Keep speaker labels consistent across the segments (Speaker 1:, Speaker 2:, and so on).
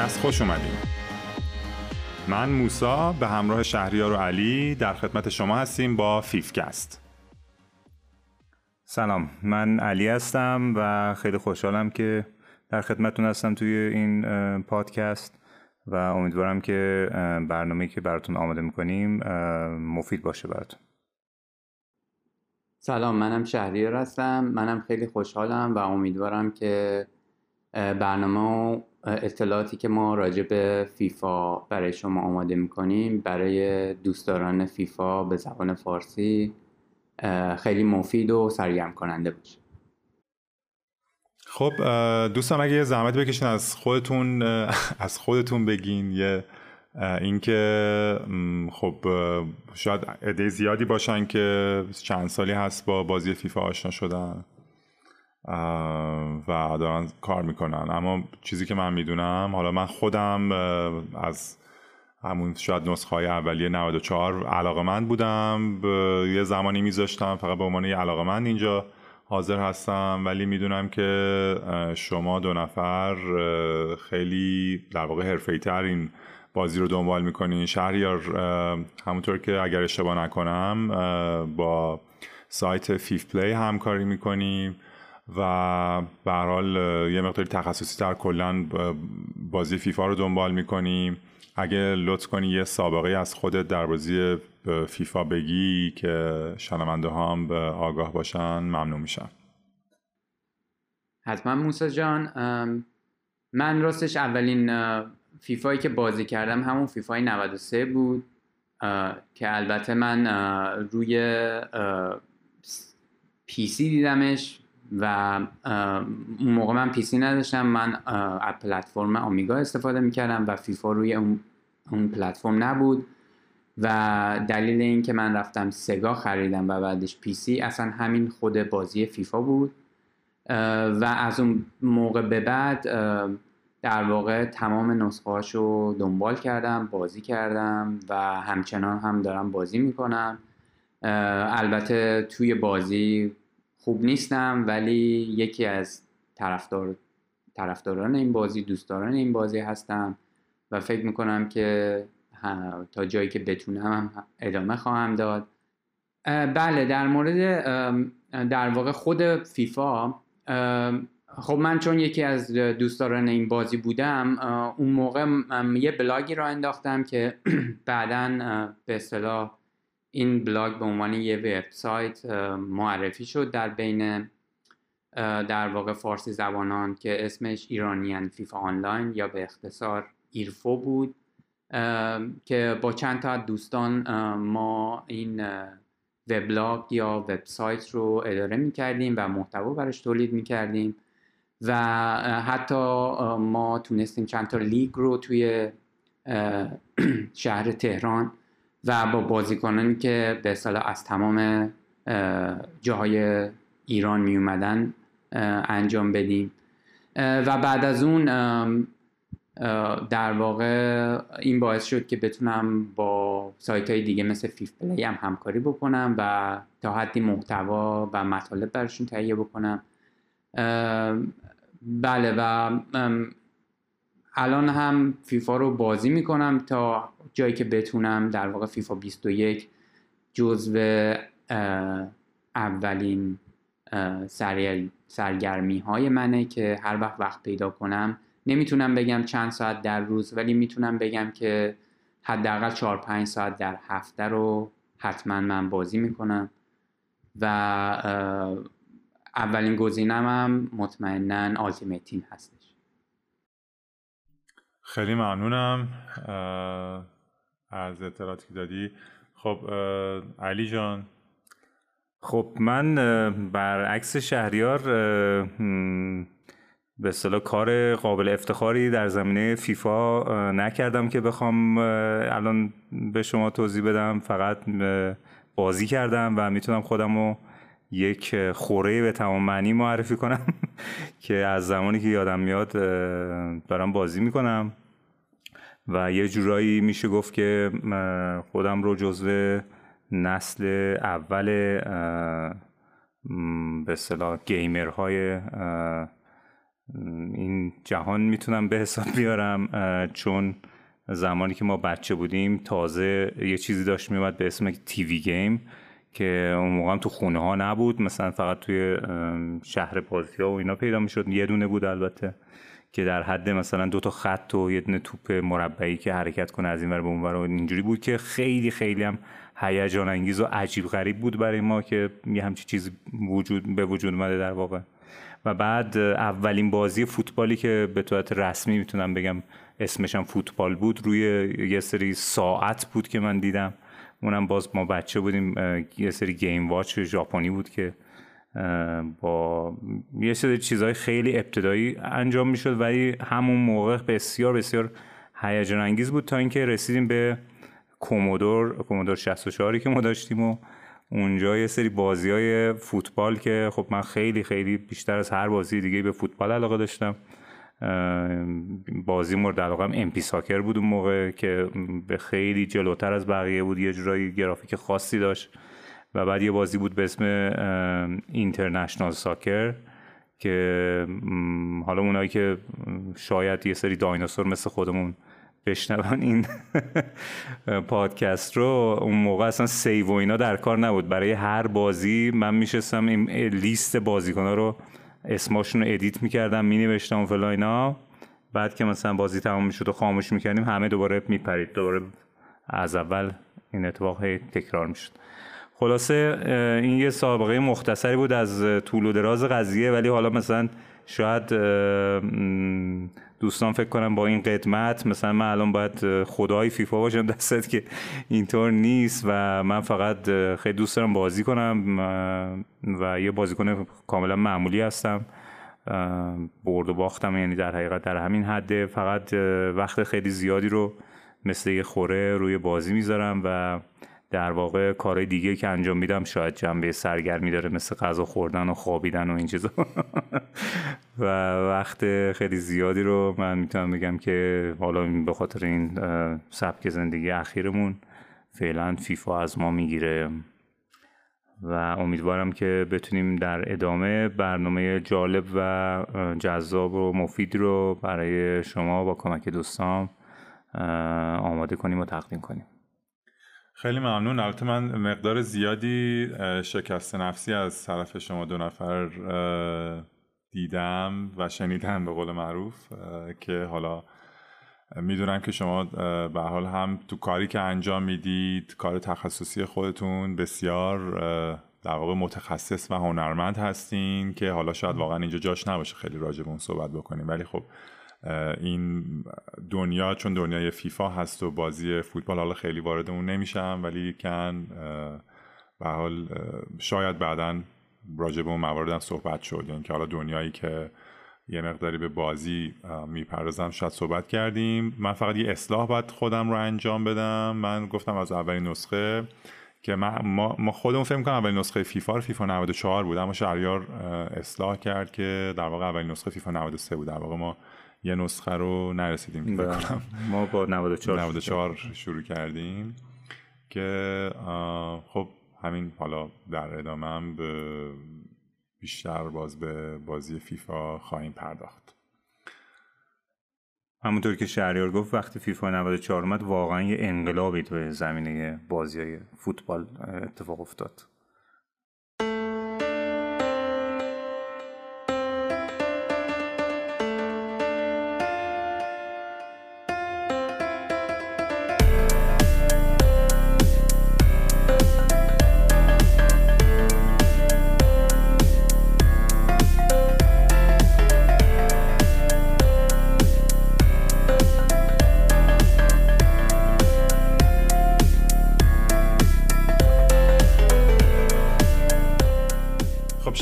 Speaker 1: فیفکست خوش اومدیم من موسا به همراه شهریار و علی در خدمت شما هستیم با فیفکست.
Speaker 2: سلام من علی هستم و خیلی خوشحالم که در خدمتتون هستم توی این پادکست و امیدوارم که برنامه‌ای که براتون آماده می‌کنیم مفید باشه براتون.
Speaker 3: سلام منم شهریار هستم. منم خیلی خوشحالم و امیدوارم که برنامه و اطلاعاتی که ما راجع به فیفا برای شما آماده می‌کنیم برای دوستداران فیفا به زبان فارسی خیلی مفید و سرگرم کننده باشه.
Speaker 1: خب دوستان اگه یه زحمت بکشین از خودتون از خودتون بگین یه اینکه خب شاید عده زیادی باشن که چند سالی هست با بازی فیفا آشنا شدن. و دارن کار می‌کنن. اما چیزی که من می‌دونم حالا من خودم از همون شاید نسخه های اولیه 94 علاقه من بودم. یه زمانی میذاشتم فقط به عنوان یه علاقه من اینجا حاضر هستم. ولی می‌دونم که شما دو نفر خیلی در واقع حرفه تر این بازی رو دنبال می‌کنین. شهریار همونطور که اگر اشتباه نکنم با سایت فیف پلی همکاری می‌کنیم و به هر حال یه مقداری تخصصی تر کلا بازی فیفا رو دنبال می‌کنیم. اگه لطف کنی یه سابقه از خودت در بازی فیفا بگی که شنونده‌هامون آگاه باشن ممنون میشم.
Speaker 3: حتما موسا جان من راستش اولین فیفایی که بازی کردم همون فیفای 93 بود که البته من روی PC دیدمش. و اون موقع من PC نداشتم. من از پلتفرم آمیگا استفاده می‌کردم و فیفا روی اون, اون پلتفرم نبود. و دلیل این که من رفتم سگا خریدم و بعدش PC اصلا همین خود بازی فیفا بود. و از اون موقع به بعد در واقع تمام نسخه رو دنبال کردم بازی کردم و همچنان هم دارم بازی می‌کنم. البته توی بازی خوب نیستم ولی یکی از طرفدار طرفداران این بازی دوستداران این بازی هستم و فکر می‌کنم که تا جایی که بتونم ادامه خواهم داد. بله در مورد در واقع خود فیفا خب من چون یکی از دوستداران این بازی بودم اون موقع یه بلاگی راه انداختم که بعدا به اصطلاح این بلاگ به عنوان یه وبسایت معرفی شد در بین در واقع فارسی زبانان که اسمش ایرانیان فیفا آنلاین یا به اختصار ایرفو بود که با چند تا دوستان ما این وبلاگ یا وبسایت رو اداره می کردیم و محتوا براش تولید می کردیم و حتی ما تونستیم چند تا لیگ رو توی شهر تهران و با بازیکنانی که به اصطلاح از تمام جاهای ایران می اومدن انجام بدیم. و بعد از اون در واقع این باعث شد که بتونم با سایت های دیگه مثل فیف پلی هم همکاری بکنم و تا حدی محتوا و مطالب براشون تهیه بکنم. بله و الان هم فیفا رو بازی می‌کنم تا جایی که بتونم در واقع فیفا 21 جزو اولین سرگرمی های منه که هر وقت وقت پیدا کنم. نمی‌تونم بگم چند ساعت در روز ولی می‌تونم بگم که حداقل 4 5 ساعت در هفته رو حتما من بازی می‌کنم. و اولین گزینم هم مطمئنا آلتیمیت تیم هستش.
Speaker 1: خیلی ممنونم. از اطلاعاتی که دادی. خب علی جان.
Speaker 2: خب من برعکس شهریار به اصطلاح کار قابل افتخاری در زمینه فیفا نکردم که بخوام الان به شما توضیح بدم. فقط بازی کردم و می‌تونم خودم رو یک خوره به تمام معنی معرفی کنم که از زمانی که یادم میاد دارم بازی می‌کنم. و یه جورایی میشه گفت که خودم رو جزو نسل اول به اصطلاح گیمرهای این جهان می‌تونم به حساب بیارم چون زمانی که ما بچه بودیم تازه یه چیزی داشت میومد به اسم تیوی گیم که اون موقع هم تو خونه ها نبود مثلا فقط توی شهر بازی ها و اینا پیدا می‌شد. یه دونه بود البته. که در حد مثلا دو تا خط و یه دونه توپ مربعی که حرکت کنه از این ور به اون ور اینجوری بود که خیلی خیلی هم هیجان انگیز و عجیب غریب بود برای ما که یه همچی چیزی وجود به وجود اومده در واقع. و بعد اولین بازی فوتبالی که به صورت رسمی می‌تونم بگم اسمش هم فوتبال بود روی یه سری ساعت بود که من دیدم. اونم باز ما بچه بودیم یه سری گیم واچ ژاپنی بود که با یه سری چیزهای خیلی ابتدایی انجام می‌شد ولی همون موقع بسیار بسیار هیجان انگیز بود تا اینکه رسیدیم به کومودور کومودور 64 که ما داشتیم و اونجا یه سری بازی های فوتبال که خب من خیلی خیلی بیشتر از هر بازی دیگه به فوتبال علاقه داشتم. بازی مورد علاقه‌م امپایر ساکر بود اون موقع که خیلی جلوتر از بقیه بود یه جورایی گرافیک خاصی داشت. و بعد یه بازی بود به اسم اینترنشنال ساکر که حالا اونایی که شاید یه سری دایناسور مثل خودمون بشنون این پادکست رو اون موقع اصلا save و اینا در کار نبود. برای هر بازی من میشستم این لیست بازیکن رو اسماشون رو ادیت می‌کردم مینوشتم و فلا اینا. بعد که مثلا بازی تمام می‌شد و خاموش می‌کردیم همه دوباره میپرید. دوباره از اول این اتفاق تکرار می‌شد. خلاصه این یه سابقه مختصری بود از طول و دراز قضیه ولی حالا مثلا شاید دوستان فکر کنم با این قدمت مثلا من الان باید خدای فیفا باشم دستت که اینطور نیست و من فقط خیلی دوست دارم بازی کنم و یه بازیکن کاملا معمولی هستم. برد و باختم یعنی در حقیقت در همین حده. فقط وقت خیلی زیادی رو مثل یه خوره روی بازی می‌ذارم و در واقع کارهای دیگه که انجام میدم شاید جنبه سرگرمی داره مثل غذا خوردن و خوابیدن و این چیزا. و وقت خیلی زیادی رو من می‌تونم بگم که حالا به خاطر این سبک زندگی اخیرمون فعلا فیفا از ما می‌گیره. و امیدوارم که بتونیم در ادامه برنامه جالب و جذاب و مفید رو برای شما با کمک دوستان آماده کنیم و تقدیم کنیم.
Speaker 1: خیلی ممنون. البته من مقدار زیادی شکست نفسی از طرف شما دو نفر دیدم و شنیدم به قول معروف که حالا می‌دونم که شما به حال هم تو کاری که انجام می‌دید کار تخصصی خودتون بسیار در واقع متخصص و هنرمند هستین که حالا شاید واقعا اینجا جاش نباشه خیلی راجع به اون صحبت بکنیم. ولی خب این دنیا چون دنیای فیفا هست و بازی فوتبال حالا خیلی وارد اون نمیشم ولی کن به حال شاید بعدا راجع به اون موارد هم صحبت شد. یعنی که حالا دنیایی که یه مقداری به بازی می‌پردازم شاید صحبت کردیم. من فقط یه اصلاح باید خودم رو انجام بدم. من گفتم از اولین نسخه که ما, ما خودمون فکر کنم اولین نسخه فیفا رو فیفا 94 بود اما شهریار اصلاح کرد که در واقع اولین نسخه فیفا 93 بود. در واقع ما یه نسخه رو نرسیدیم
Speaker 2: بله. ما با 94
Speaker 1: 94 شروع کردیم. که خب همین حالا در ادامه هم به بیشتر باز به بازی فیفا خواهیم پرداخت.
Speaker 2: همونطور که شهریار گفت وقتی فیفا 94 اومد واقعا یه انقلابی تو زمینه بازی های فوتبال اتفاق افتاد.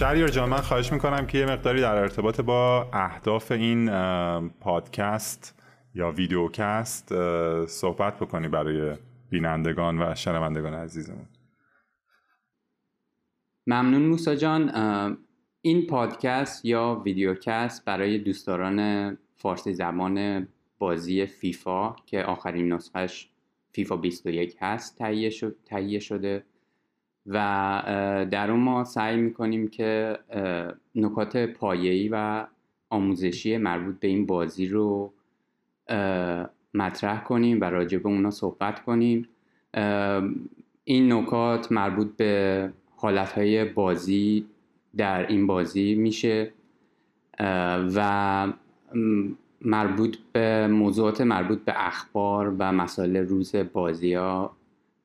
Speaker 1: شهریار جان من خواهش می‌کنم که یه مقداری در ارتباط با اهداف این پادکست یا ویدیوکست صحبت بکنی برای بینندگان و شنوندگان عزیزمون.
Speaker 3: ممنون موسا جان. این پادکست یا ویدیوکست برای دوستداران فارسی زبان بازی فیفا که آخرین نسخش فیفا 21 هست تهیه شده. و در اون ما سعی می‌کنیم که نکات پایه‌ای و آموزشی مربوط به این بازی رو مطرح کنیم و راجع به اونا صحبت کنیم. این نکات مربوط به حالتهای بازی در این بازی میشه و مربوط به موضوعات مربوط به اخبار و مسائل روز بازی ها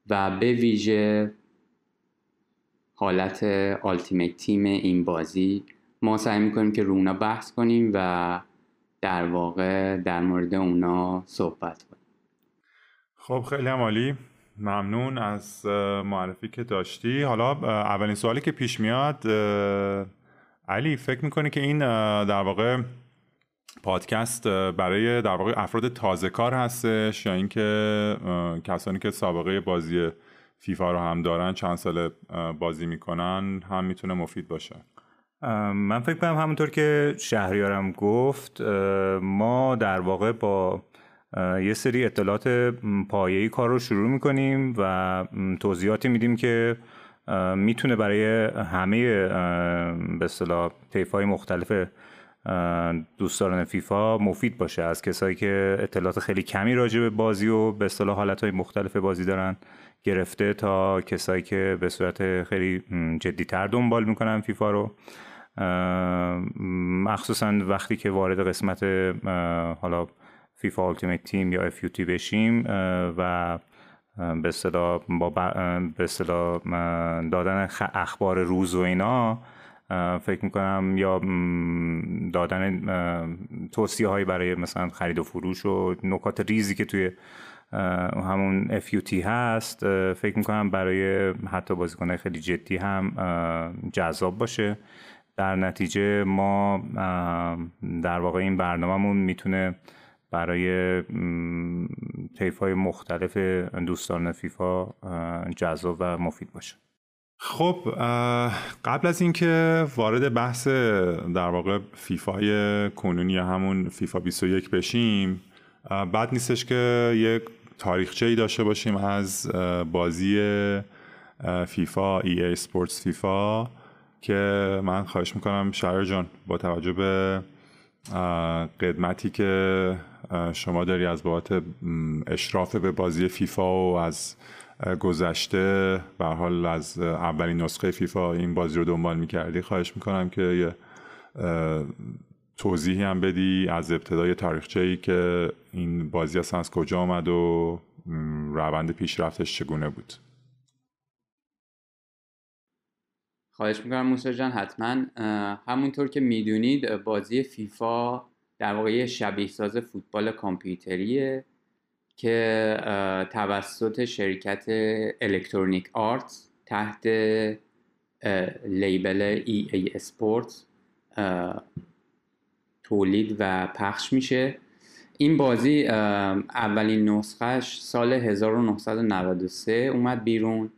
Speaker 3: و به ویژه حالت آلتیمیت تیم این بازی. ما سعی می‌کنیم که رو اونا بحث کنیم و در واقع در مورد اونا صحبت کنیم.
Speaker 1: خب خیلی عالی. ممنون از معرفی که داشتی. حالا اولین سوالی که پیش میاد علی فکر می‌کنی که این در واقع پادکست برای در واقع افراد تازه کار هستش یا اینکه کسانی که سابقه بازی فیفا رو هم دارن چند سال بازی می‌کنن هم می‌تونه مفید باشه.
Speaker 2: من فکر کنم همونطور که شهریارم گفت ما در واقع با یه سری اطلاعات پایه‌ای کار رو شروع می‌کنیم و توضیحاتی میدیم که می‌تونه برای همه به اصطلاح های مختلف دوستداران فیفا مفید باشه. از کسایی که اطلاعات خیلی کمی راجع به بازی و به اصطلاح حالت های مختلف بازی دارن. گرفته تا کسایی که به صورت خیلی جدیتر دنبال می‌کنن فیفا رو. مخصوصا وقتی که وارد قسمت حالا فیفا التیمیت تیم یا اف بشیم و به اصطلاح با به اصطلاح دادن اخبار روز و اینا فکر می‌کنم یا دادن توصیه هایی برای مثلا خرید و فروش و نکات ریزی که توی همون FUT هست. فکر می‌کنم برای حتی بازیکنهای خیلی جدی هم جذاب باشه. در نتیجه ما در واقع این برنامهمون می‌تونه برای طیف های مختلف دوستان فیفا جذاب و مفید باشه.
Speaker 1: خب قبل از اینکه وارد بحث در واقع فیفای کنونی همون فیفا 21 بشیم بعد نیستش که یک تاریخچه ای داشته باشیم از بازی فیفا ای ای سپورتس فیفا که من خواهش می‌کنم شهر جان با توجه به قدمتی که شما داری از بابت اشراف به بازی فیفا و از گذشته به حال از اولین نسخه فیفا این بازی رو دنبال می‌کردی خواهش می‌کنم که یه توضیحی هم بدی از ابتدای تاریخچه ای که این بازی اصلا از کجا آمد و روند پیشرفتش چگونه بود؟
Speaker 3: خواهش می‌کنم موسی جان حتما همونطور که می‌دونید بازی فیفا در واقع شبیه ساز فوتبال کامپیوتریه که توسط شرکت الکترونیک آرتس تحت لیبل ای ای اسپورت تولید و پخش میشه. این بازی اولین نسخهش سال 1993 اومد بیرون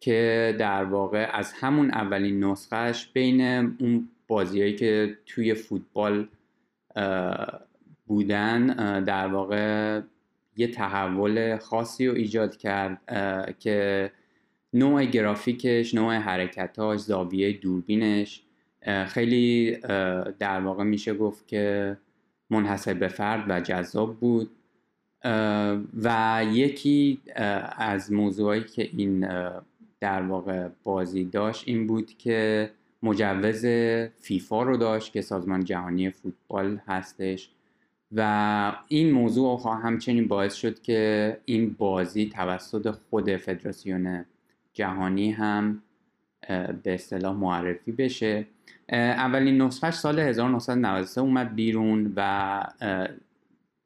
Speaker 3: که در واقع از همون اولین نسخهش بین اون بازیهایی که توی فوتبال بودن در واقع یه تحول خاصی رو ایجاد کرد که نوع گرافیکش نوع حرکتاش زاویه دوربینش خیلی در واقع میشه گفت که منحصر به فرد و جذاب بود. و یکی از موضوعایی که این در واقع بازی داشت این بود که مجوز فیفا رو داشت که سازمان جهانی فوتبال هستش. و این موضوع همچنین باعث شد که این بازی توسط خود فدراسیون جهانی هم به اصطلاح معرفی بشه. اولین نسخهش سال 1993 اومد بیرون و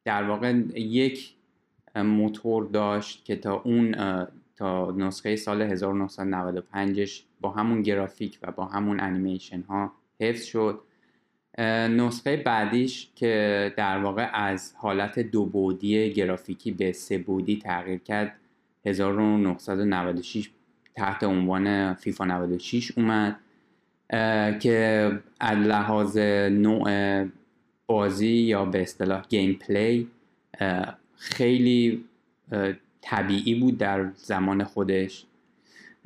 Speaker 3: در واقع یک موتور داشت که تا اون تا نسخه سال 1995ش با همون گرافیک و با همون انیمیشن ها حفظ شد. نسخه بعدیش که در واقع از حالت دو بودی گرافیکی به سه بودی تغییر کرد 1996 تحت عنوان فیفا 96 اومد. که از لحاظ نوع بازی یا به اصطلاح گیم پلی خیلی طبیعی بود در زمان خودش.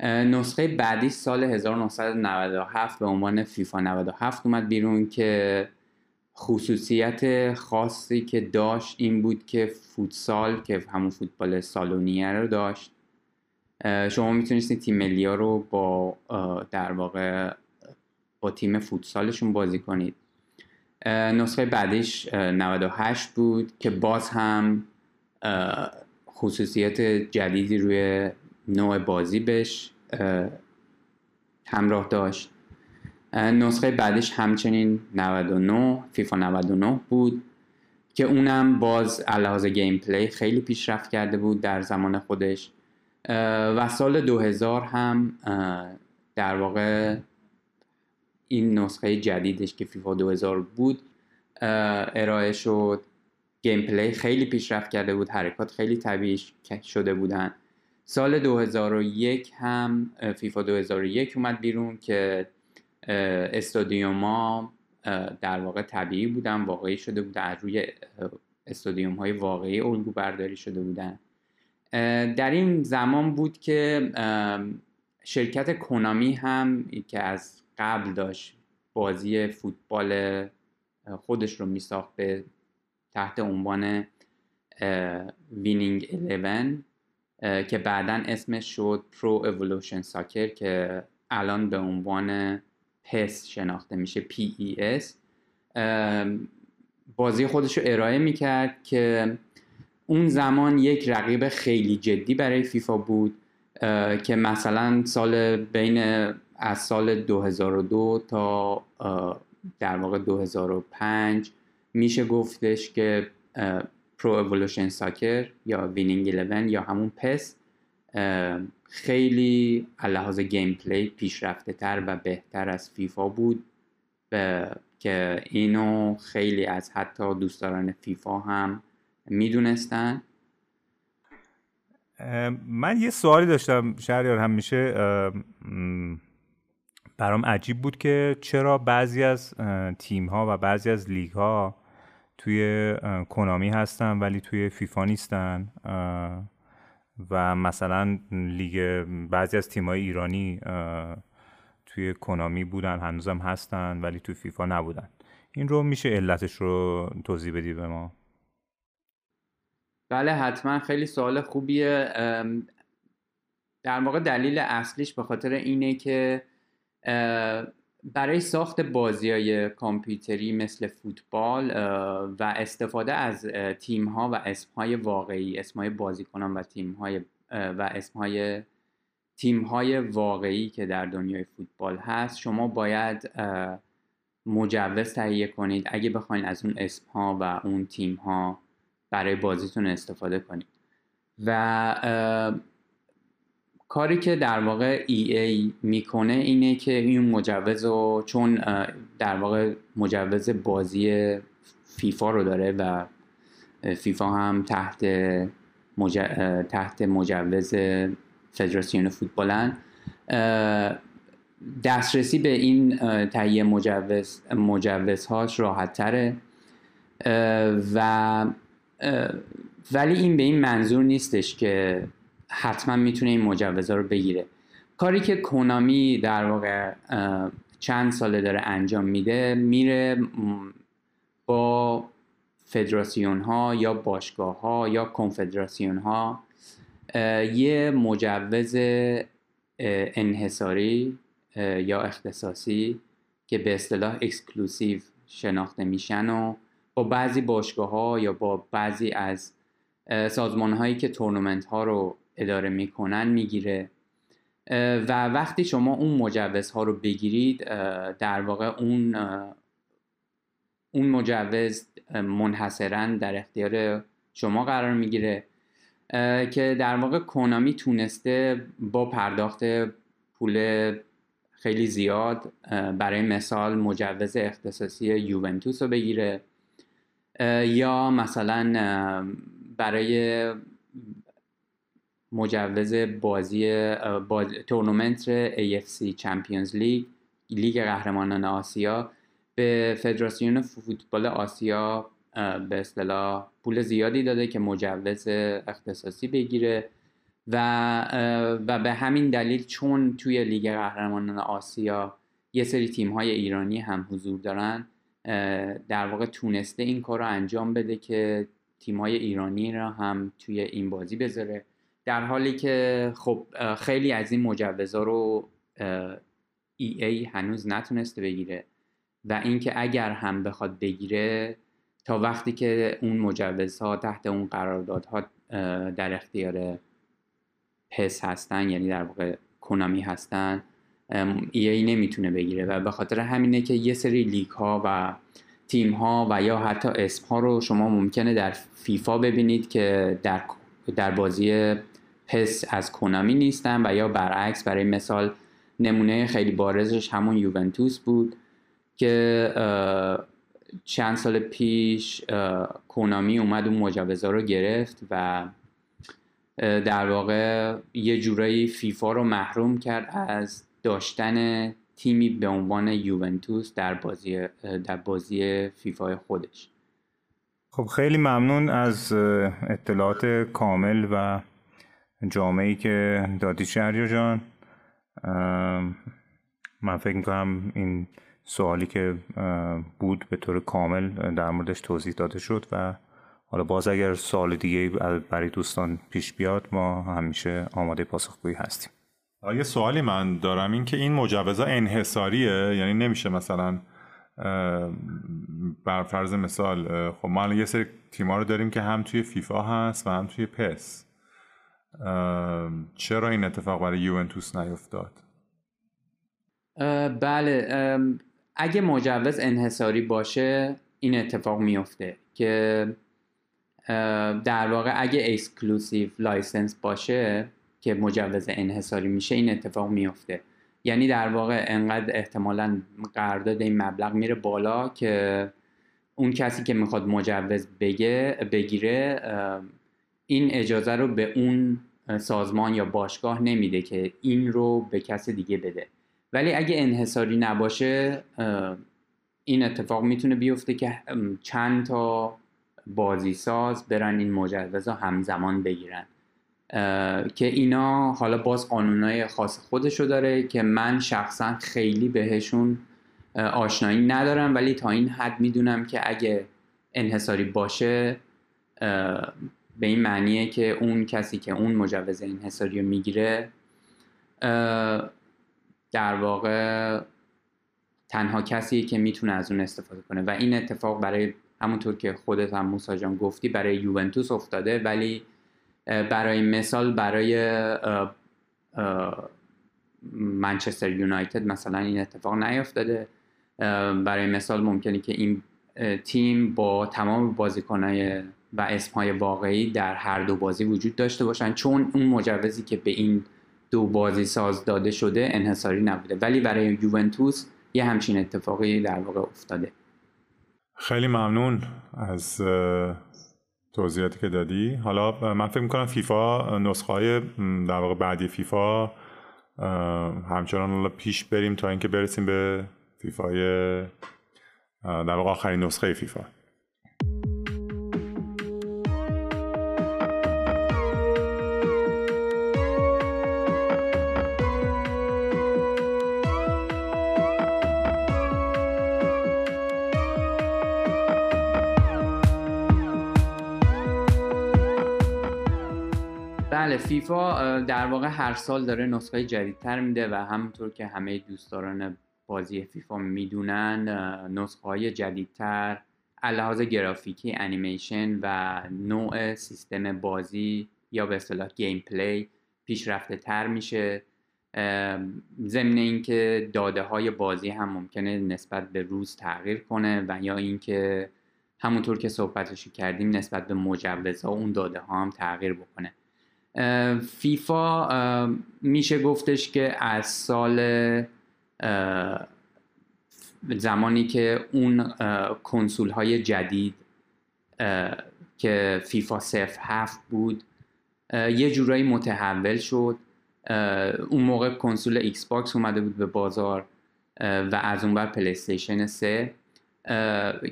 Speaker 3: نسخه بعدی سال 1997 به عنوان فیفا 97 اومد بیرون که خصوصیت خاصی که داشت این بود که فوتسال که همون فوتبال سالونیه رو داشت. شما می‌تونستید تیم ملی رو با در واقع با تیم فوتسالشون بازی کنید. نسخه بعدش 98 بود که باز هم خصوصیت جدیدی روی نوع بازی بهش همراه داشت. نسخه بعدش همچنین 99 فیفا 99 بود که اونم باز لحاظ گیم پلی خیلی پیشرفت کرده بود در زمان خودش. و سال 2000 هم در واقع این نسخه جدیدش که فیفا 2000 بود ارائه شد. گیم پلی خیلی پیشرفت کرده بود حرکات خیلی طبیعی شده بودن. سال 2001 هم فیفا 2001 اومد بیرون که استادیوم در واقع طبیعی بودن واقعی شده بودن از روی استادیوم های واقعی الگو برداری شده بودن. در این زمان بود که شرکت کنامی هم که از قبل داشت. بازی فوتبال خودش رو میساخت به تحت عنوان وینینگ 11 که بعدا اسمش شد پرو اولوشن ساکر که الان به عنوان پس شناخته میشه PES بازی خودش رو ارائه می‌کرد که اون زمان یک رقیب خیلی جدی برای فیفا بود که مثلا سال بین از سال 2002 تا در واقع 2005 میشه گفتش که پرو اولوشن ساکر یا وینینگ 11 یا همون پس خیلی از لحاظ gameplay پیشرفته تر و بهتر از فیفا بود که اینو خیلی از حتی دوستداران فیفا هم می‌دونستن.
Speaker 2: من یه سوالی داشتم شهریار همیشه برام عجیب بود که چرا بعضی از تیم ها و بعضی از لیگ ها توی کنامی هستن ولی توی فیفا نیستن و مثلا لیگ بعضی از تیم‌های ایرانی توی کنامی بودن هنوزم هستن ولی توی فیفا نبودن. این رو میشه علتش رو توضیح بدی به ما؟
Speaker 3: بله حتما. خیلی سوال خوبیه. در واقع دلیل اصلیش به خاطر اینه که برای ساخت بازی های کامپیوتری مثل فوتبال و استفاده از تیم ها و اسم های واقعی اسم های بازیکنان و تیم های و اسم های تیم های واقعی که در دنیای فوتبال هست شما باید مجوز تهیه کنید. اگه بخواید از اون اسم ها و اون تیم ها برای بازیتون استفاده کنید. و کاری که در واقع EA می‌کنه اینه که این مجوز رو چون در واقع مجوز بازی فیفا رو داره و فیفا هم تحت تحت مجوز فدراسیون فوتبالن. دسترسی به این تهیه مجوز مجوزهاش راحت تره و ولی این به این منظور نیستش که حتما می‌تونه این مجوزها رو بگیره. کاری که کنامی در واقع چند ساله داره انجام میده میره با فدراسیون ها یا باشگاه ها یا کنفدراسیون ها یه مجوز انحصاری یا اختصاصی که به اصطلاح exclusive شناخته میشن و با بعضی باشگاه ها یا با بعضی از سازمان هایی که تورنمنت ها رو اداره می‌کنن می‌گیره. و وقتی شما اون مجوزها رو بگیرید در واقع اون اون مجوز منحصرا در اختیار شما قرار می‌گیره. که در واقع کنامی تونسته با پرداخت پول خیلی زیاد برای مثال مجوز اختصاصی یوونتوس رو بگیره. یا مثلا برای مجوز بازی تورنمنت AFC چمپیونز لیگ لیگ قهرمانان آسیا. به فدراسیون فوتبال آسیا به اصطلاح پول زیادی داده که مجوز اختصاصی بگیره. و و به همین دلیل چون توی لیگ قهرمانان آسیا یه سری تیم های ایرانی هم حضور دارن در واقع تونسته این کار رو انجام بده که تیمای ایرانی را هم توی این بازی بذاره. در حالی که خب خیلی از این مجوزها رو ای ای هنوز نتونسته بگیره و اینکه اگر هم بخواد بگیره تا وقتی که اون مجوزها تحت اون قراردادها در اختیار پس هستن یعنی در واقع کنامی هستن ای ای نمی‌تونه بگیره و به خاطر همینه که یه سری لیک ها و تیم ها و یا حتی اسم ها رو شما ممکنه در فیفا ببینید که در, در بازی پس از کنامی نیستن و یا برعکس برای مثال نمونه خیلی بارزش همون یوونتوس بود که چند سال پیش کنامی اومد اون مجوزا رو گرفت و در واقع یه جورایی فیفا رو محروم کرد از داشتن تیمی به عنوان یوونتوس در بازی در بازی فیفا خودش.
Speaker 2: خب خیلی ممنون از اطلاعات کامل و جامعی که دادی شهریا جان؟ من فکر می‌کنم این سوالی که بود به طور کامل در موردش توضیح داده شد و حالا باز اگر سوال دیگه برای دوستان پیش بیاد ما همیشه آماده پاسخگویی هستیم.
Speaker 1: یه سوالی من دارم این که این مجوزا انحصاریه یعنی نمیشه مثلا بر فرض مثال خب ما یه سری تیما رو داریم که هم توی فیفا هست و هم توی PES. چرا این اتفاق برای یوونتوس نیفتاد؟
Speaker 3: بله اگه مجوز انحصاری باشه این اتفاق میفته که در واقع اگه exclusive license باشه که مجوز انحصاری میشه این اتفاق میفته. یعنی در واقع انقدر احتمالا قرارداد این مبلغ میره بالا که اون کسی که می‌خواد مجوز بگه بگیره این اجازه رو به اون سازمان یا باشگاه نمیده که این رو به کس دیگه بده. ولی اگه انحصاری نباشه این اتفاق می‌تونه بیفته که چند تا بازی ساز برن این مجوز رو همزمان بگیرن. که اینا حالا باز قانونهای خاص خودشو داره که من شخصا خیلی بهشون آشنایی ندارم ولی تا این حد می‌دونم که اگه انحصاری باشه به این معنیه که اون کسی که اون مجوز انحصاری رو می‌گیره در واقع تنها کسی که می‌تونه از اون استفاده کنه. و این اتفاق برای همونطور که خودت هم موسا جان گفتی برای یوونتوس افتاده ولی برای مثال برای منچستر یونایتد مثلا این اتفاق نیفتاده. برای مثال ممکنه که این تیم با تمام بازیکنهای و اسمهای واقعی در هر دو بازی وجود داشته باشن. چون اون مجوزی که به این دو بازی ساز داده شده انحصاری نبوده. ولی برای یوونتوس یه همچین اتفاقی در واقع افتاده.
Speaker 1: خیلی ممنون از توضیحاتی که دادی. حالا من فکر می‌کنم فیفا نسخه های در واقع بعدی فیفا همچنان پیش بریم تا اینکه برسیم به فیفای در واقع آخرین نسخه فیفا.
Speaker 3: فیفا در واقع هر سال داره نسخه جدیدتر میده و همونطور که همه دوستداران بازی فیفا می‌دونن نسخه های جدیدتر لحاظ گرافیکی انیمیشن و نوع سیستم بازی یا به اصطلاح gameplay پیشرفته تر میشه. ضمن اینکه داده های بازی هم ممکنه نسبت به روز تغییر کنه و یا اینکه همونطور که صحبتش کردیم نسبت به مجوزها اون داده ها هم تغییر بکنه. فیفا میشه گفتش که از سال زمانی که اون کنسول های جدید که فیفا صفر هفت بود یه جورایی متحول شد. اون موقع کنسول ایکس باکس اومده بود به بازار و از اون ور پلیستیشن 3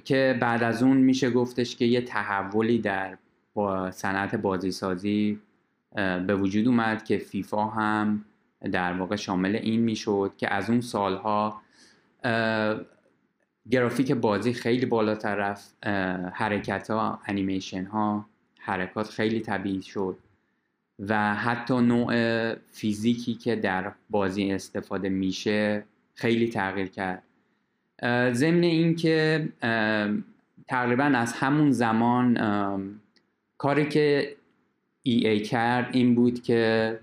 Speaker 3: که بعد از اون میشه گفتش که یه تحولی در با صنعت بازیسازی به وجود اومد که فیفا هم در واقع شامل این می‌شد که از اون سالها گرافیک بازی خیلی بالاتر رفت حرکت ها انیمیشن ها حرکات خیلی طبیعی شد و حتی نوع فیزیکی که در بازی استفاده میشه خیلی تغییر کرد. ضمن اینکه تقریبا از همون زمان کاری که ای ای کرد این بود که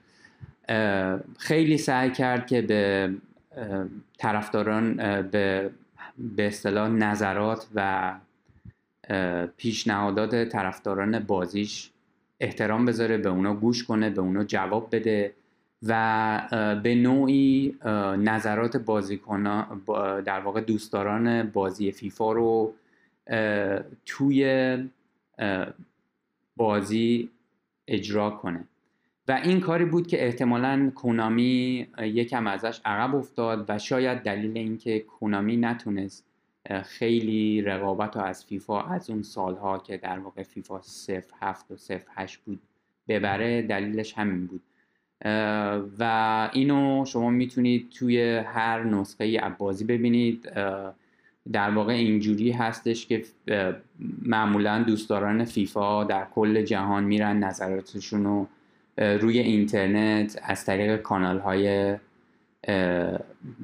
Speaker 3: خیلی سعی کرد که به طرفداران به به اصطلاح نظرات و پیشنهادات طرفداران بازیش احترام بذاره به اونا گوش کنه به اونا جواب بده و به نوعی نظرات بازیکن در واقع دوستداران بازی فیفا رو توی بازی اجرا کنه. و این کاری بود که احتمالا کونامی یکم ازش عقب افتاد و شاید دلیل اینکه کونامی نتونست خیلی رقابت رو از فیفا از اون سالها که در واقع فیفا 07 و 08 بود ببره دلیلش همین بود. و اینو شما می‌تونید توی هر نسخه بازی ببینید. در واقع اینجوری هستش که معمولا دوستداران فیفا در کل جهان میرن نظراتشون رو روی اینترنت از طریق کانال های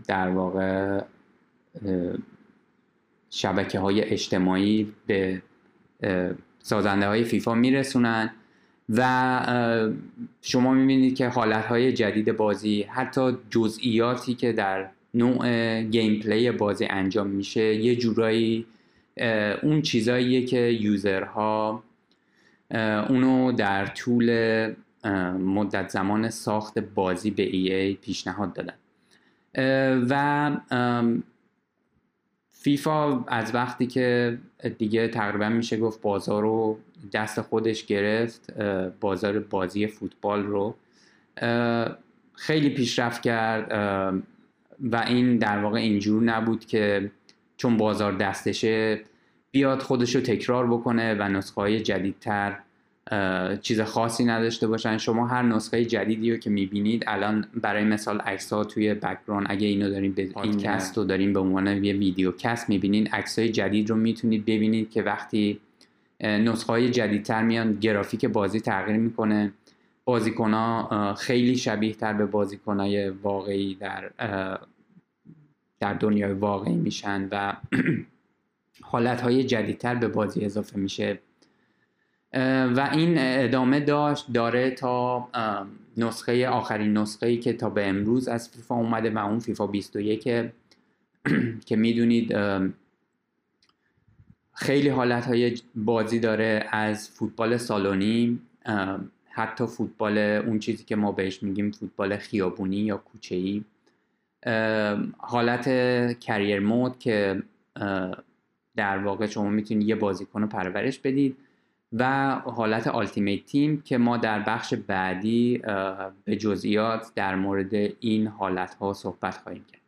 Speaker 3: در واقع شبکه های اجتماعی به سازنده های فیفا میرسونن و شما می‌بینید که حالت های جدید بازی حتی جزئیاتی که در نوع گیم پلی بازی انجام میشه. یه جورایی اون چیزاییه که یوزرها اونو در طول مدت زمان ساخت بازی به ای ای پیشنهاد دادن. و فیفا از وقتی که دیگه تقریبا میشه گفت بازار رو دست خودش گرفت بازار بازی فوتبال رو خیلی پیشرفت کرد. و این در واقع اینجور نبود که چون بازار دستشه بیاد خودش رو تکرار بکنه و نسخه های جدیدتر چیز خاصی نداشته باشن. شما هر نسخه جدیدی رو که می‌بینید الان برای مثال عکس ها توی background اگه اینو دارین به این cast رو دارین به عنوان یه video cast می‌بینین عکس های جدید رو می‌تونید ببینید که وقتی نسخه های جدیدتر میان گرافیک بازی تغییر می‌کنه. بازیکن ها خیلی شبیه تر به بازیکن های واقعی در در دنیای واقعی میشن و حالت های جدیدتر به بازی اضافه میشه. و این ادامه داشت داره تا نسخه آخرین نسخه ای که تا به امروز از فیفا اومده و اون فیفا 21 که می‌دونید خیلی حالت های بازی داره از فوتبال سالونی. حتی فوتبال اون چیزی که ما بهش میگیم فوتبال خیابونی یا کوچه‌ای حالت کریر مود که در واقع شما می‌تونید یه بازیکن رو پرورش بدید و حالت آلتیمیت تیم که ما در بخش بعدی به جزئیات در مورد این حالت ها صحبت خواهیم کرد.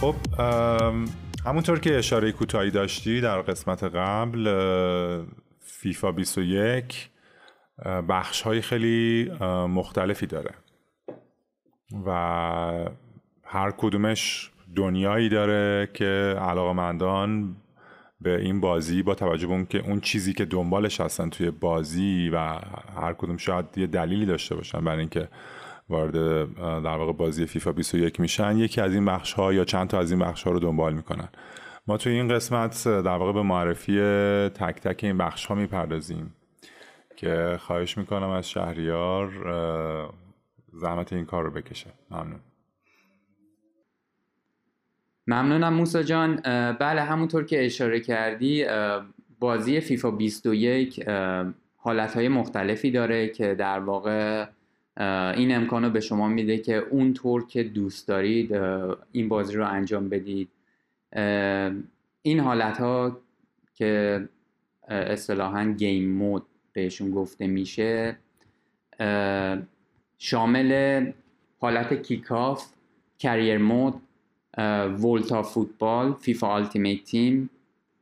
Speaker 1: خب همونطور که اشاره کوتاهی داشتی در قسمت قبل فیفا 21 بخش های خیلی مختلفی داره و هر کدومش دنیایی داره که علاقمندان به این بازی با توجه به اون که اون چیزی که دنبالش هستن توی بازی و هر کدوم شاید یه دلیلی داشته باشن برای اینکه وارد در واقع بازی فیفا 21 میشن. یکی از این بخش ها یا چند تا از این بخش ها رو دنبال می‌کنن. ما توی این قسمت در واقع به معرفی تک تک این بخش ها می‌پردازیم که خواهش می‌کنم از شهریار زحمت این کار رو بکشه. ممنون.
Speaker 3: ممنونم موسا جان. بله همونطور که اشاره کردی بازی فیفا 21 حالت های مختلفی داره که در واقع این امکان به شما میده که اون طور که دوست دارید این بازی رو انجام بدید. این حالت ها که اصطلاحا game mode بهشون گفته میشه شامل حالت kick-off career mode Volta Football FIFA Ultimate Team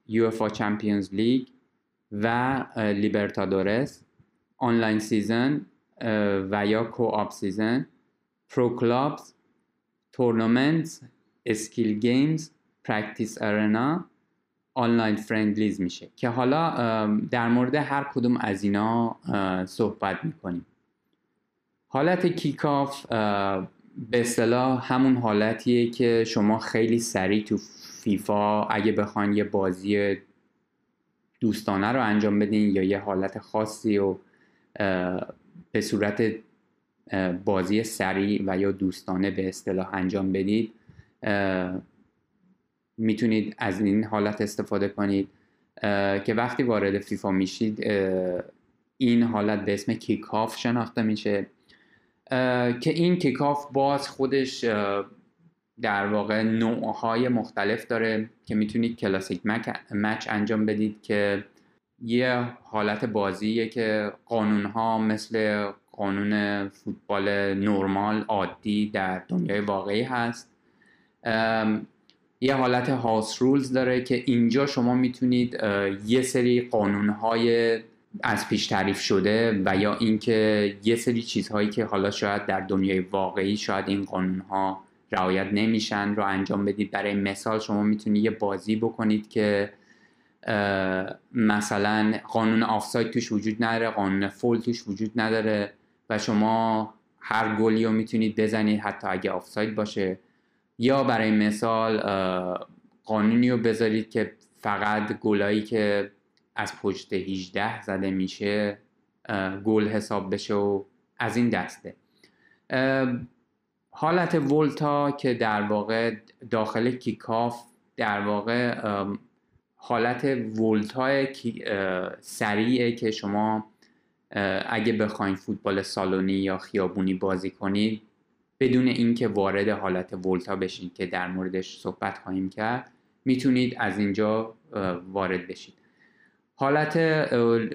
Speaker 3: UEFA Champions League و لیبرتادورس. online season و یا season pro clubs tournament skill games practice arena online friendlies میشه. که حالا در مورد هر کدوم از اینا صحبت می‌کنیم. حالت kick-off به اصطلاح همون حالتیه که شما خیلی سریع تو فیفا اگه بخواین یه بازی دوستانه رو انجام بدین یا یه حالت خاصی و به صورت بازی سریع و یا دوستانه به اصطلاح انجام بدید می‌تونید از این حالت استفاده کنید. که وقتی وارد فیفا میشید این حالت به اسم کیکاف شناخته میشه. که این کیکاف باز خودش در واقع نوعهای مختلف داره که می‌تونید کلاسیک مچ انجام بدید که یه حالت بازیه که قانونها مثل قانون فوتبال نرمال عادی در دنیای واقعی هست. یه حالت هاوس رولز داره که اینجا شما می‌تونید یه سری قانونهای از پیش تعریف شده و یا اینکه یه سری چیزهایی که حالا شاید در دنیای واقعی شاید این قانونها رعایت نمیشن رو انجام بدید. برای مثال شما می‌تونید یه بازی بکنید که مثلا قانون آفساید توش وجود نداره قانون فول توش وجود نداره و شما هر گلی رو می‌تونید بزنید حتی اگه آفساید باشه. یا برای مثال قانونی رو بذارید که فقط گلایی که از پشت 18 زده میشه گل حساب بشه و از این دسته. حالت ولتا که در واقع داخل کیکاف در واقع حالت ولتا سریعه که شما اگه بخواین فوتبال سالونی یا خیابونی بازی کنید بدون اینکه وارد حالت ولتا بشین که در موردش صحبت خواهیم کرد می‌تونید از اینجا وارد بشید حالت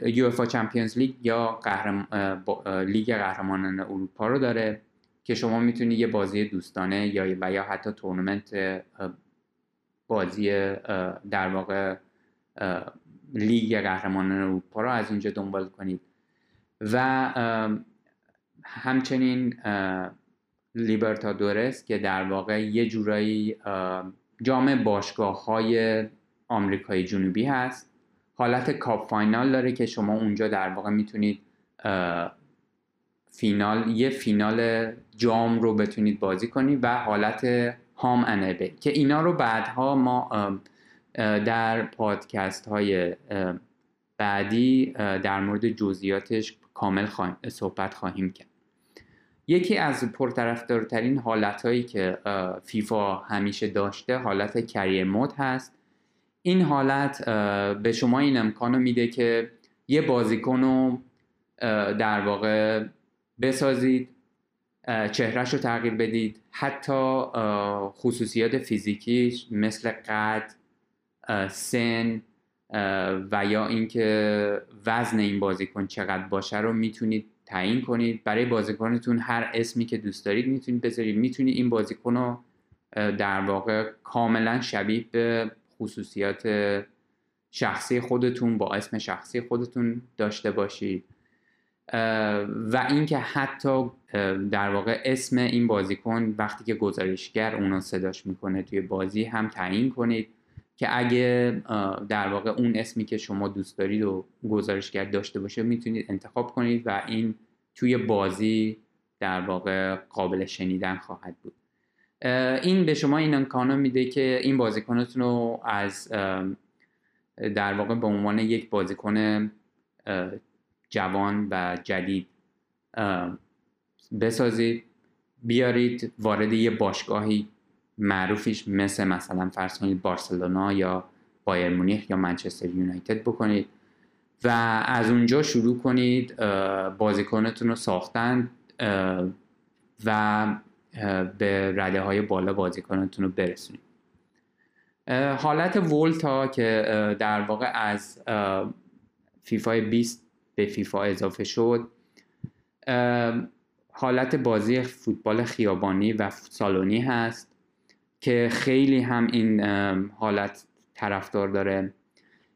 Speaker 3: یو اف چمپیونز لیگ یا قهرم... لیگ قهرمانان اروپا رو داره که شما می‌تونید یه بازی دوستانه یا و یا حتی تورنمنت بازی در واقع لیگ قهرمانان اروپا رو از اینجا دنبال کنید. و همچنین لیبرتادورس که در واقع یه جورایی جام باشگاه های آمریکای جنوبی هست. حالت cup final داره که شما اونجا در واقع می‌تونید فینال یه فینال جام رو بتونید بازی کنید و حالت هام انبه که اینا رو بعدها ما در پادکست های بعدی در مورد جزئیاتش کامل صحبت خواهیم کرد. یکی از پرطرفدارترین حالت هایی که فیفا همیشه داشته حالت کریر مود هست. این حالت به شما این امکانو میده که یه بازیکن رو در واقع بسازید. چهرش رو تغییر بدید. حتی خصوصیات فیزیکیش مثل قد سن و یا اینکه وزن این بازیکن چقدر باشه رو می‌تونید تعیین کنید. برای بازیکنتون هر اسمی که دوست دارید می‌تونید بذارید. می‌تونید این بازیکن رو در واقع کاملا شبیه به خصوصیات شخصی خودتون با اسم شخصی خودتون داشته باشید. و اینکه حتی در واقع اسم این بازیکن وقتی که گزارشگر اونو صداش می‌کنه توی بازی هم تعیین کنید که اگه در واقع اون اسمی که شما دوست دارید و گزارشگر داشته باشه می‌تونید انتخاب کنید و این توی بازی در واقع قابل شنیدن خواهد بود. این به شما این امکانو میده که این بازیکنتون رو از در واقع به عنوان یک بازیکن جوان و جدید. بسازید بیارید وارد یه باشگاهی معروفیش مثل مثلا فرض کنید بارسلونا یا بایر مونیخ یا منچستر یونایتد بکنید و از اونجا شروع کنید بازیکنتون رو ساختن و به رده های بالا بازیکنتون رو برسونید. حالت ولتا که در واقع از فیفا 20 به فیفا اضافه شد. حالت بازی فوتبال خیابانی و سالونی هست که خیلی هم این حالت طرفدار داره.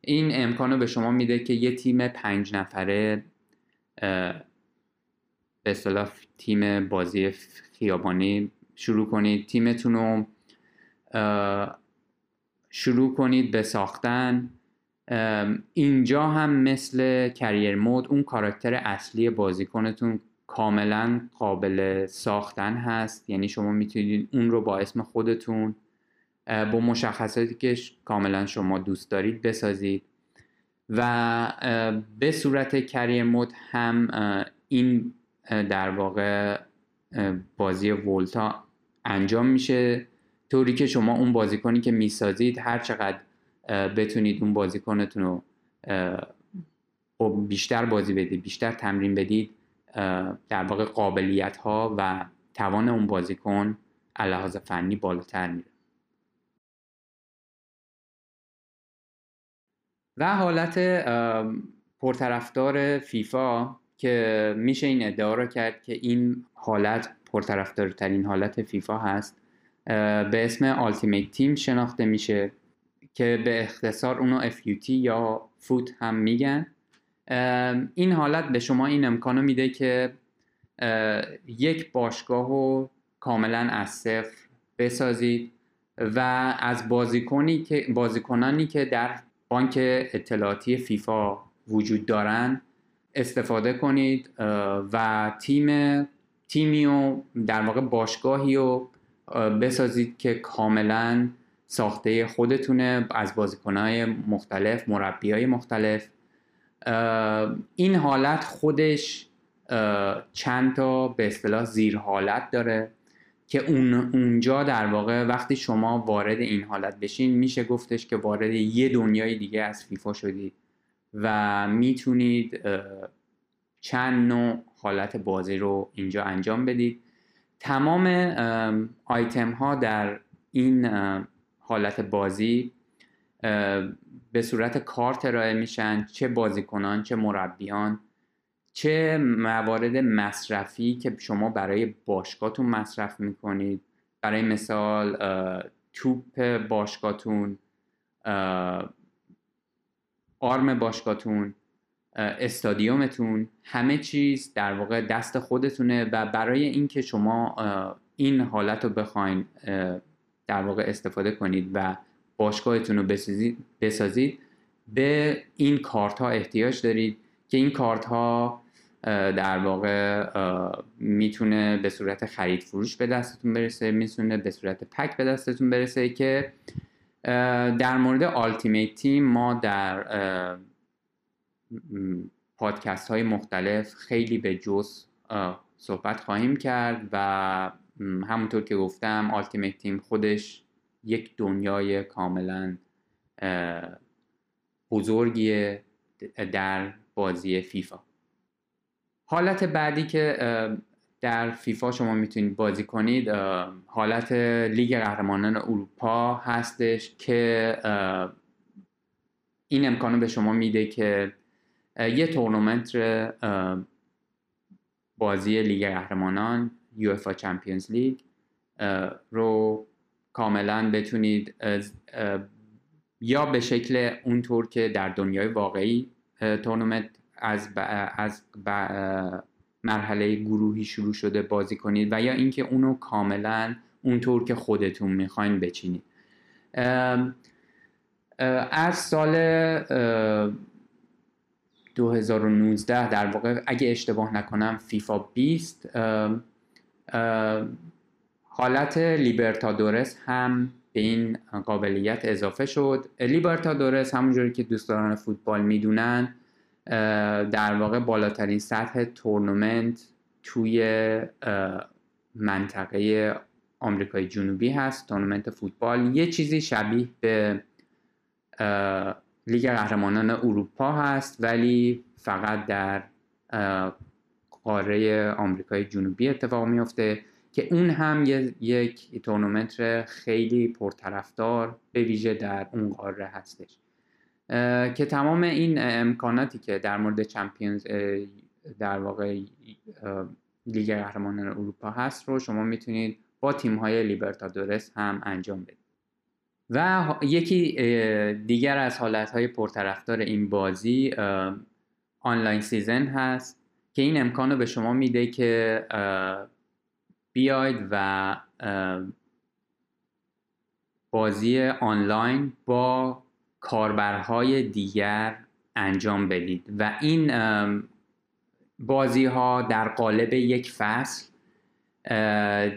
Speaker 3: این امکانو به شما میده که یه تیم پنج نفره به اصطلاح تیم بازی خیابانی شروع کنید. تیمتون رو شروع کنید به ساختن. اینجا هم مثل کریر مود اون کاراکتر اصلی بازیکنتون کاملا قابل ساختن هست. یعنی شما می‌تونید اون رو با اسم خودتون با مشخصاتی که کاملا شما دوست دارید بسازید. و به صورت کریر مود هم این در واقع بازی ولتا انجام میشه. طوری که شما اون بازیکنی که می‌سازید هر چقدر بتونید اون بازیکنتون رو بیشتر بازی بدید بیشتر تمرین بدید در واقع قابلیت ها و توان اون بازیکن لحاظ فنی بالاتر میره. و حالت پرطرفدار فیفا که میشه این ادعا رو کرد که این حالت پرطرفدارترین حالت فیفا هست به اسم آلتیمیت تیم شناخته میشه. که به اختصار اونو FUT یا فوت هم میگن. این حالت به شما این امکانو میده که یک باشگاه رو کاملا از صفر بسازید و از بازیکنی که بازیکنانی که در بانک اطلاعاتی فیفا وجود دارن استفاده کنید و تیم تیمی و در واقع باشگاهی رو بسازید که کاملا ساخته خودتونه از بازیکنهای مختلف مربی های مختلف این حالت خودش چند تا به اصطلاح زیر حالت داره که اون اونجا در واقع وقتی شما وارد این حالت بشین میشه گفتش که وارد یه دنیای دیگه از فیفا شدید و می‌تونید چند نوع حالت بازی رو اینجا انجام بدید. تمام آیتم ها در این حالت بازی به صورت کارت ارائه میشن چه بازیکنان چه مربیان چه موارد مصرفی که شما برای باشگاهتون مصرف می‌کنید. برای مثال توپ باشگاهتون آرم باشگاهتون استادیومتون همه چیز در واقع دست خودتونه و برای اینکه شما این حالت رو بخواین در واقع استفاده کنید و باشگاهتون رو بسازید به این کارت ها احتیاج دارید که این کارت ها در واقع می‌تونه به صورت خرید فروش به دستتون برسه می‌تونه به صورت pack به دستتون برسه که در مورد Ultimate Team ما در پادکست های مختلف خیلی به جزء صحبت خواهیم کرد و همونطور که گفتم Ultimate Team خودش یک دنیای کاملا بزرگیه در بازی فیفا. حالت بعدی که در فیفا شما می‌تونید بازی کنید حالت لیگ قهرمانان اروپا هستش که این امکانو به شما میده که یه تورنمنت بازی لیگ قهرمانان UEFA چمپیونز لیگ رو کاملا بتونید یا به شکل اونطور که در دنیای واقعی تورنمنت از, از مرحله گروهی شروع شده بازی کنید و یا اینکه اونو کاملا اونطور که خودتون می‌خواین بچینید. از سال 2019 در واقع اگه اشتباه نکنم فیفا 20 حالت لیبرتادورس هم به این قابلیت اضافه شد. لیبرتادورس همونجوری که دوستداران فوتبال می‌دونن در واقع بالاترین سطح تورنمنت توی منطقه آمریکای جنوبی هست تورنمنت فوتبال. یه چیزی شبیه به لیگ قهرمانان اروپا هست ولی فقط در قاره آمریکای جنوبی اتفاق میفته که اون هم یک تورنمنت خیلی پرطرفدار به ویژه در اون قاره هستش. که تمام این امکاناتی که در مورد چمپیونز در واقع لیگ قهرمانان اروپا هست رو شما می‌تونید با تیم های لیبرتادورس هم انجام بدید. و یکی دیگر از حالت های پرطرفدار این بازی online season هست. که این امکان رو به شما میده که بیاید و بازی آنلاین با کاربرهای دیگر انجام بدید. و این بازی ها در قالب یک فصل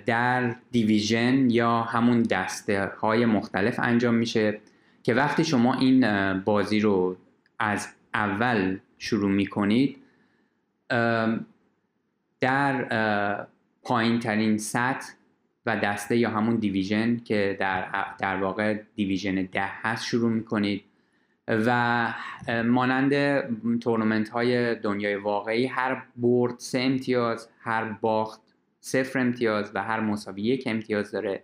Speaker 3: در division یا همون دسته های مختلف انجام میشه که وقتی شما این بازی رو از اول شروع می‌کنید در پایین ترین سطح و دسته یا همون دیویژن که در, در واقع دیویژن ده هست شروع می‌کنید و مانند تورنمنت های دنیای واقعی هر برد سه امتیاز هر باخت صفر امتیاز و هر مساوی یک امتیاز داره.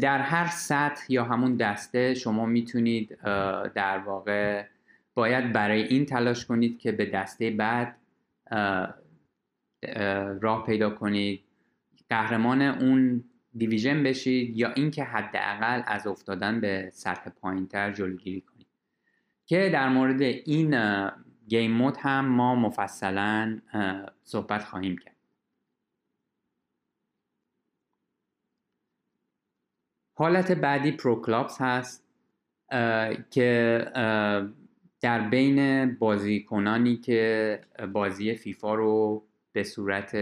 Speaker 3: در هر سطح یا همون دسته شما می‌تونید در واقع باید برای این تلاش کنید که به دسته بعد راه پیدا کنید. قهرمان اون دیویژن بشید یا اینکه حداقل از افتادن به سطح پایینتر جلوگیری کنید. که در مورد این گیم مود هم ما مفصلا صحبت خواهیم کرد. حالت بعدی pro clubs هست که در بین بازیکنانی که بازی فیفا رو به صورت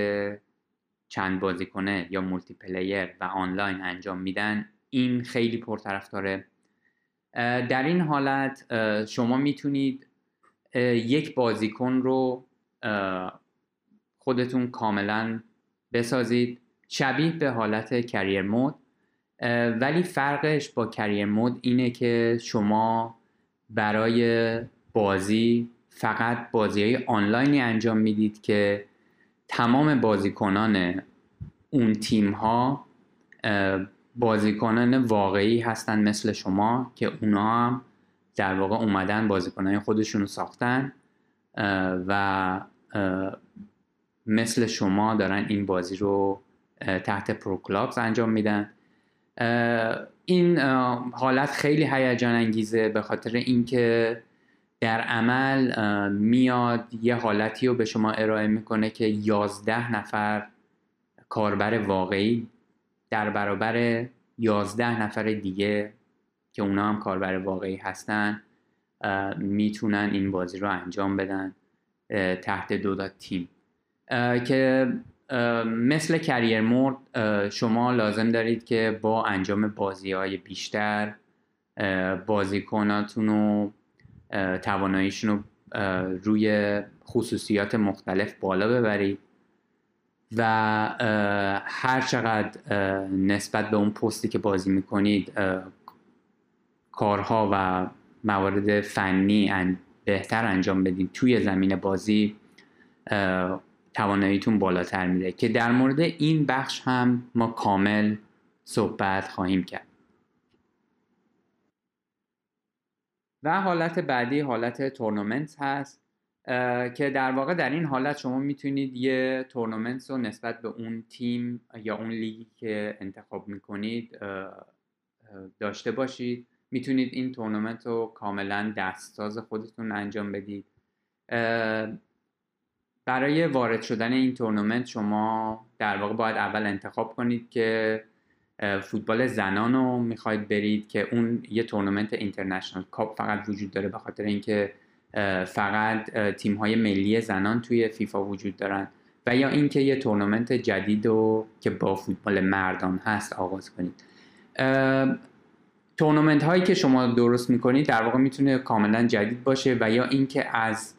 Speaker 3: چند بازیکنه یا multiplayer و آنلاین انجام میدن این خیلی پرطرفداره. در این حالت شما می‌تونید یک بازیکن رو خودتون کاملا بسازید. شبیه به حالت کریر مود ولی فرقش با کریر مود اینه که شما برای بازی فقط بازی های آنلاینی انجام می‌دید که تمام بازیکنان اون تیم ها بازیکنان واقعی هستن مثل شما که اونا هم در واقع اومدن بازیکنان خودشون رو ساختن و مثل شما دارن این بازی رو تحت پرو انجام میدن. این حالت خیلی هیجان انگیزه به خاطر اینکه در عمل میاد یه حالتی رو به شما ارائه می‌کنه که یازده نفر کاربر واقعی در برابر یازده نفر دیگه که اونا هم کاربر واقعی هستن می‌تونن این بازی رو انجام بدن تحت دو تا تیم. که مثل کریر مورد شما لازم دارید که با انجام بازی های بیشتر بازیکناتون و تواناییشون رو روی خصوصیات مختلف بالا ببرید و هر چقدر نسبت به اون پستی که بازی می‌کنید کارها و موارد فنی بهتر انجام بدید توی زمین بازی تواناییتون بالاتر میره که در مورد این بخش هم ما کامل صحبت خواهیم کرد. و حالت بعدی حالت تورنمنت هست که در واقع در این حالت شما می‌تونید یه تورنمنت رو نسبت به اون تیم یا اون لیگی که انتخاب می‌کنید داشته باشید. می‌تونید این تورنمنت رو کاملا دستساز خودتون انجام بدید. برای وارد شدن این تورنمنت شما در واقع باید اول انتخاب کنید که فوتبال زنان رو می‌خواید برید که اون یه تورنمنت International Cup فقط وجود داره به خاطر اینکه فقط تیم های ملی زنان توی فیفا وجود دارن و یا اینکه یه تورنمنت جدید رو که با فوتبال مردان هست آغاز کنید. تورنمنت هایی که شما درست می‌کنید در واقع می‌تونه کاملا جدید باشه و یا اینکه از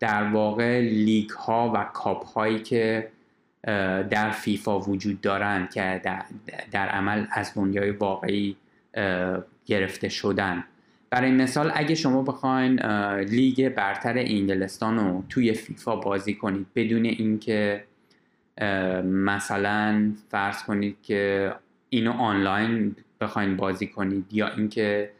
Speaker 3: در واقع لیگ ها و کاپ هایی که در فیفا وجود دارند که در, عمل از دنیای واقعی گرفته شدن. برای مثال اگه شما بخواین لیگ برتر انگلستان رو توی فیفا بازی کنید بدون اینکه مثلا فرض کنید که اینو آنلاین بخواین بازی کنید یا اینکه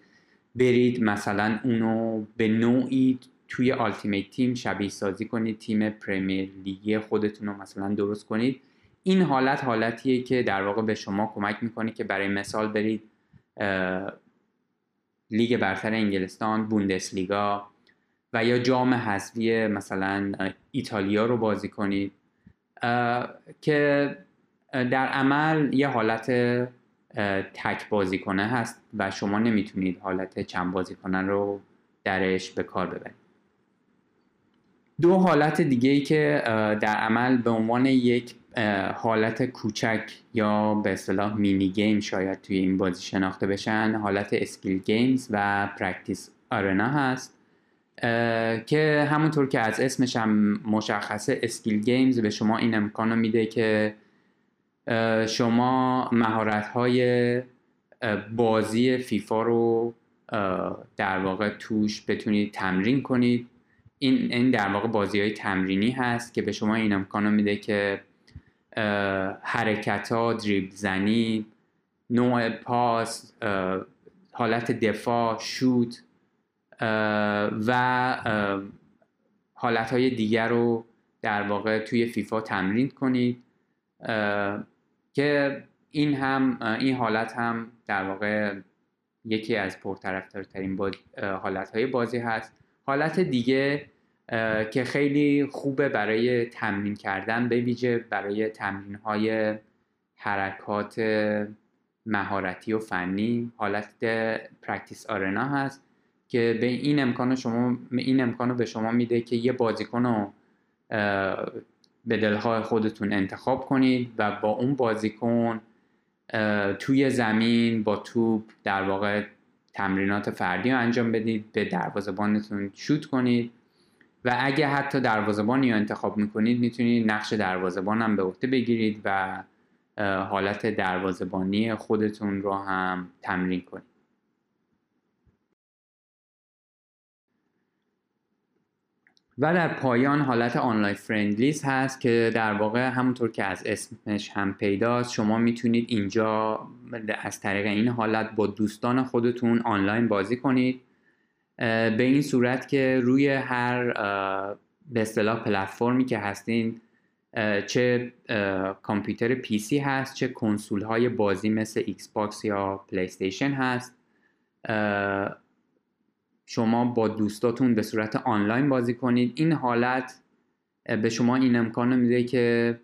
Speaker 3: برید مثلا اونو به نوعی توی آلتیمیت تیم شبیه سازی کنید تیم پریمیر لیگی خودتون رو مثلا درست کنید. این حالت حالتیه که در واقع به شما کمک می‌کنه که برای مثال برید لیگ برتر انگلستان بوندسلیگا و یا جام حذفی مثلا ایتالیا رو بازی کنید. که در عمل یه حالت تک بازیکنه هست و شما نمی‌تونید حالت چند بازیکنه رو درش به کار ببرید. دو حالت دیگه ای که در عمل به عنوان یک حالت کوچک یا به اصطلاح mini game شاید توی این بازی شناخته بشن حالت skill games و practice arena هست که همونطور که از اسمش هم مشخصه skill games به شما این امکان میده که شما مهارت های بازی فیفا رو در واقع توش بتونید تمرین کنید. این, این در واقع بازی های تمرینی هست که به شما این امکان میده که حرکت ها دریبل زنی نوع پاس حالت دفاع شوت و حالت های دیگر رو در واقع توی فیفا تمرین کنید که این هم این حالت هم در واقع یکی از پرطرفدارترین حالت های بازی هست. حالت دیگه که خیلی خوبه برای تمرین کردن به ویژه برای تمرین های حرکات مهارتی و فنی. حالت practice arena هست که به این امکان شما این امکان رو به شما میده که یه بازیکن رو به دلخواه خودتون انتخاب کنید و با اون بازیکن توی زمین با توپ در واقع تمرینات فردی رو انجام بدید به دروازه‌بانتون شوت کنید و اگه حتی دروازه‌بانی رو انتخاب می‌کنید می‌تونید نقش دروازه‌بان هم به عهده بگیرید و حالت دروازبانی خودتون رو هم تمرین کنید. و در پایان حالت آنلاین فرندلیز هست که در واقع همونطور که از اسمش هم پیداست شما می‌تونید اینجا از طریق این حالت با دوستان خودتون آنلاین بازی کنید به این صورت که روی هر به اصطلاح پلتفرمی که هستین چه کامپیوتر PC هست چه کنسول های بازی مثل Xbox یا پلی هست شما با دوستاتون به صورت آنلاین بازی کنید. این حالت به شما این امکان میده که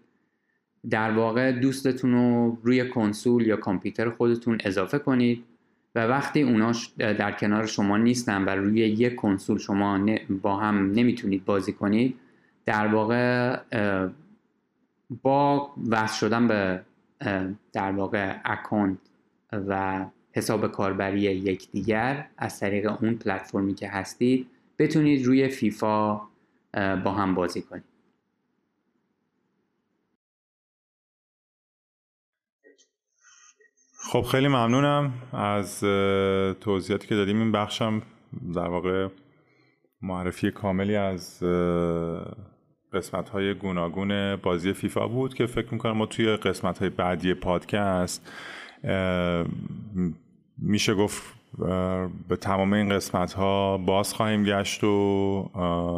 Speaker 3: در واقع دوستتون رو روی کنسول یا کامپیوتر خودتون اضافه کنید و وقتی اوناش در کنار شما نیستن و روی یک کنسول شما با هم نمی‌تونید بازی کنید در واقع با وصل شدن به در واقع اکانت و حساب کاربری یکدیگر از طریق اون پلتفرمی که هستید بتونید روی فیفا با هم بازی کنید.
Speaker 1: خب خیلی ممنونم از توضیحاتی که دادیم. این بخشم در واقع معرفی کاملی از قسمت های گوناگون بازی فیفا بود که فکر می‌کنم ما توی قسمت های بعدی پادکست میشه گفت به تمام این قسمت ها باز خواهیم گشت و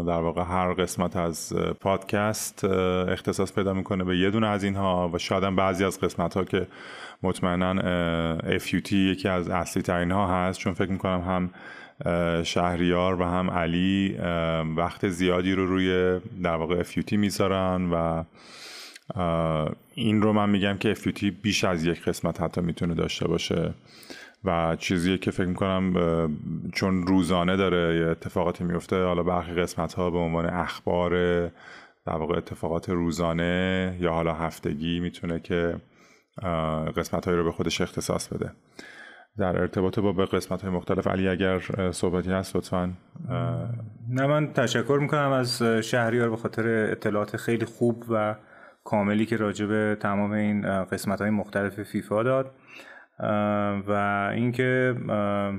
Speaker 1: در واقع هر قسمت از پادکست اختصاص پیدا می‌کنه به یه دونه از اینها و شاید هم بعضی از قسمت ها که مطمئنا FUT یکی از اصلی ترین ها هست. چون فکر می‌کنم هم شهریار و هم علی وقت زیادی رو روی در واقع FUT می‌ذارن و این رو من میگم که FUT بیش از یک قسمت حتی می‌تونه داشته باشه. و چیزیه که فکر می‌کنم چون روزانه داره اتفاقاتی میفته حالا برخی قسمت ها به عنوان اخبار در واقع اتفاقات روزانه یا حالا هفتگی می‌تونه که قسمت هایی رو به خودش اختصاص بده. در ارتباط با به قسمت های مختلف علی اگر صحبتی هست لطفا.
Speaker 2: نه من تشکر می‌کنم از شهریار به خاطر اطلاعات خیلی خوب و کاملی که راجع به تمام این قسمت های مختلف فیفا داد. و اینکه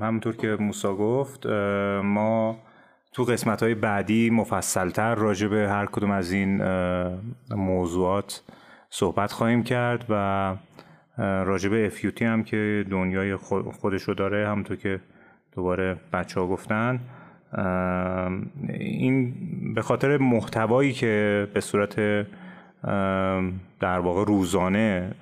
Speaker 2: همونطور که موسا گفت ما تو قسمت های بعدی مفصلتر راجع به هر کدوم از این موضوعات صحبت خواهیم کرد و راجع به FUT هم که دنیای خودشو داره همونطور که دوباره بچه ها گفتن این به خاطر محتوایی که به صورت در واقع روزانه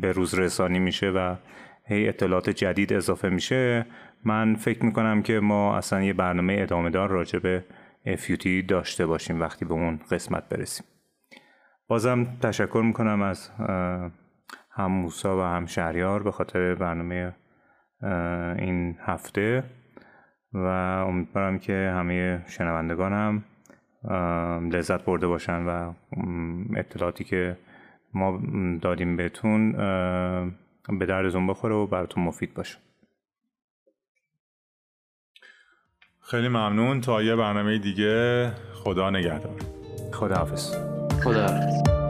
Speaker 2: به روز رسانی میشه و هی اطلاعات جدید اضافه میشه. من فکر می‌کنم که ما اصلا یه برنامه ادامه دار راجع به فیوتی داشته باشیم وقتی به اون قسمت برسیم. بازم تشکر می‌کنم از هم موسا و هم شهریار به خاطر برنامه این هفته و امیدوارم که همه شنوندگانم لذت برده باشن و اطلاعاتی که ما دادیم بهتون به دردتون بخوره و براتون مفید باشه.
Speaker 1: خیلی ممنون. تا یه برنامه دیگه خدا نگهدار.
Speaker 2: خدا حافظ
Speaker 3: خدا حافظ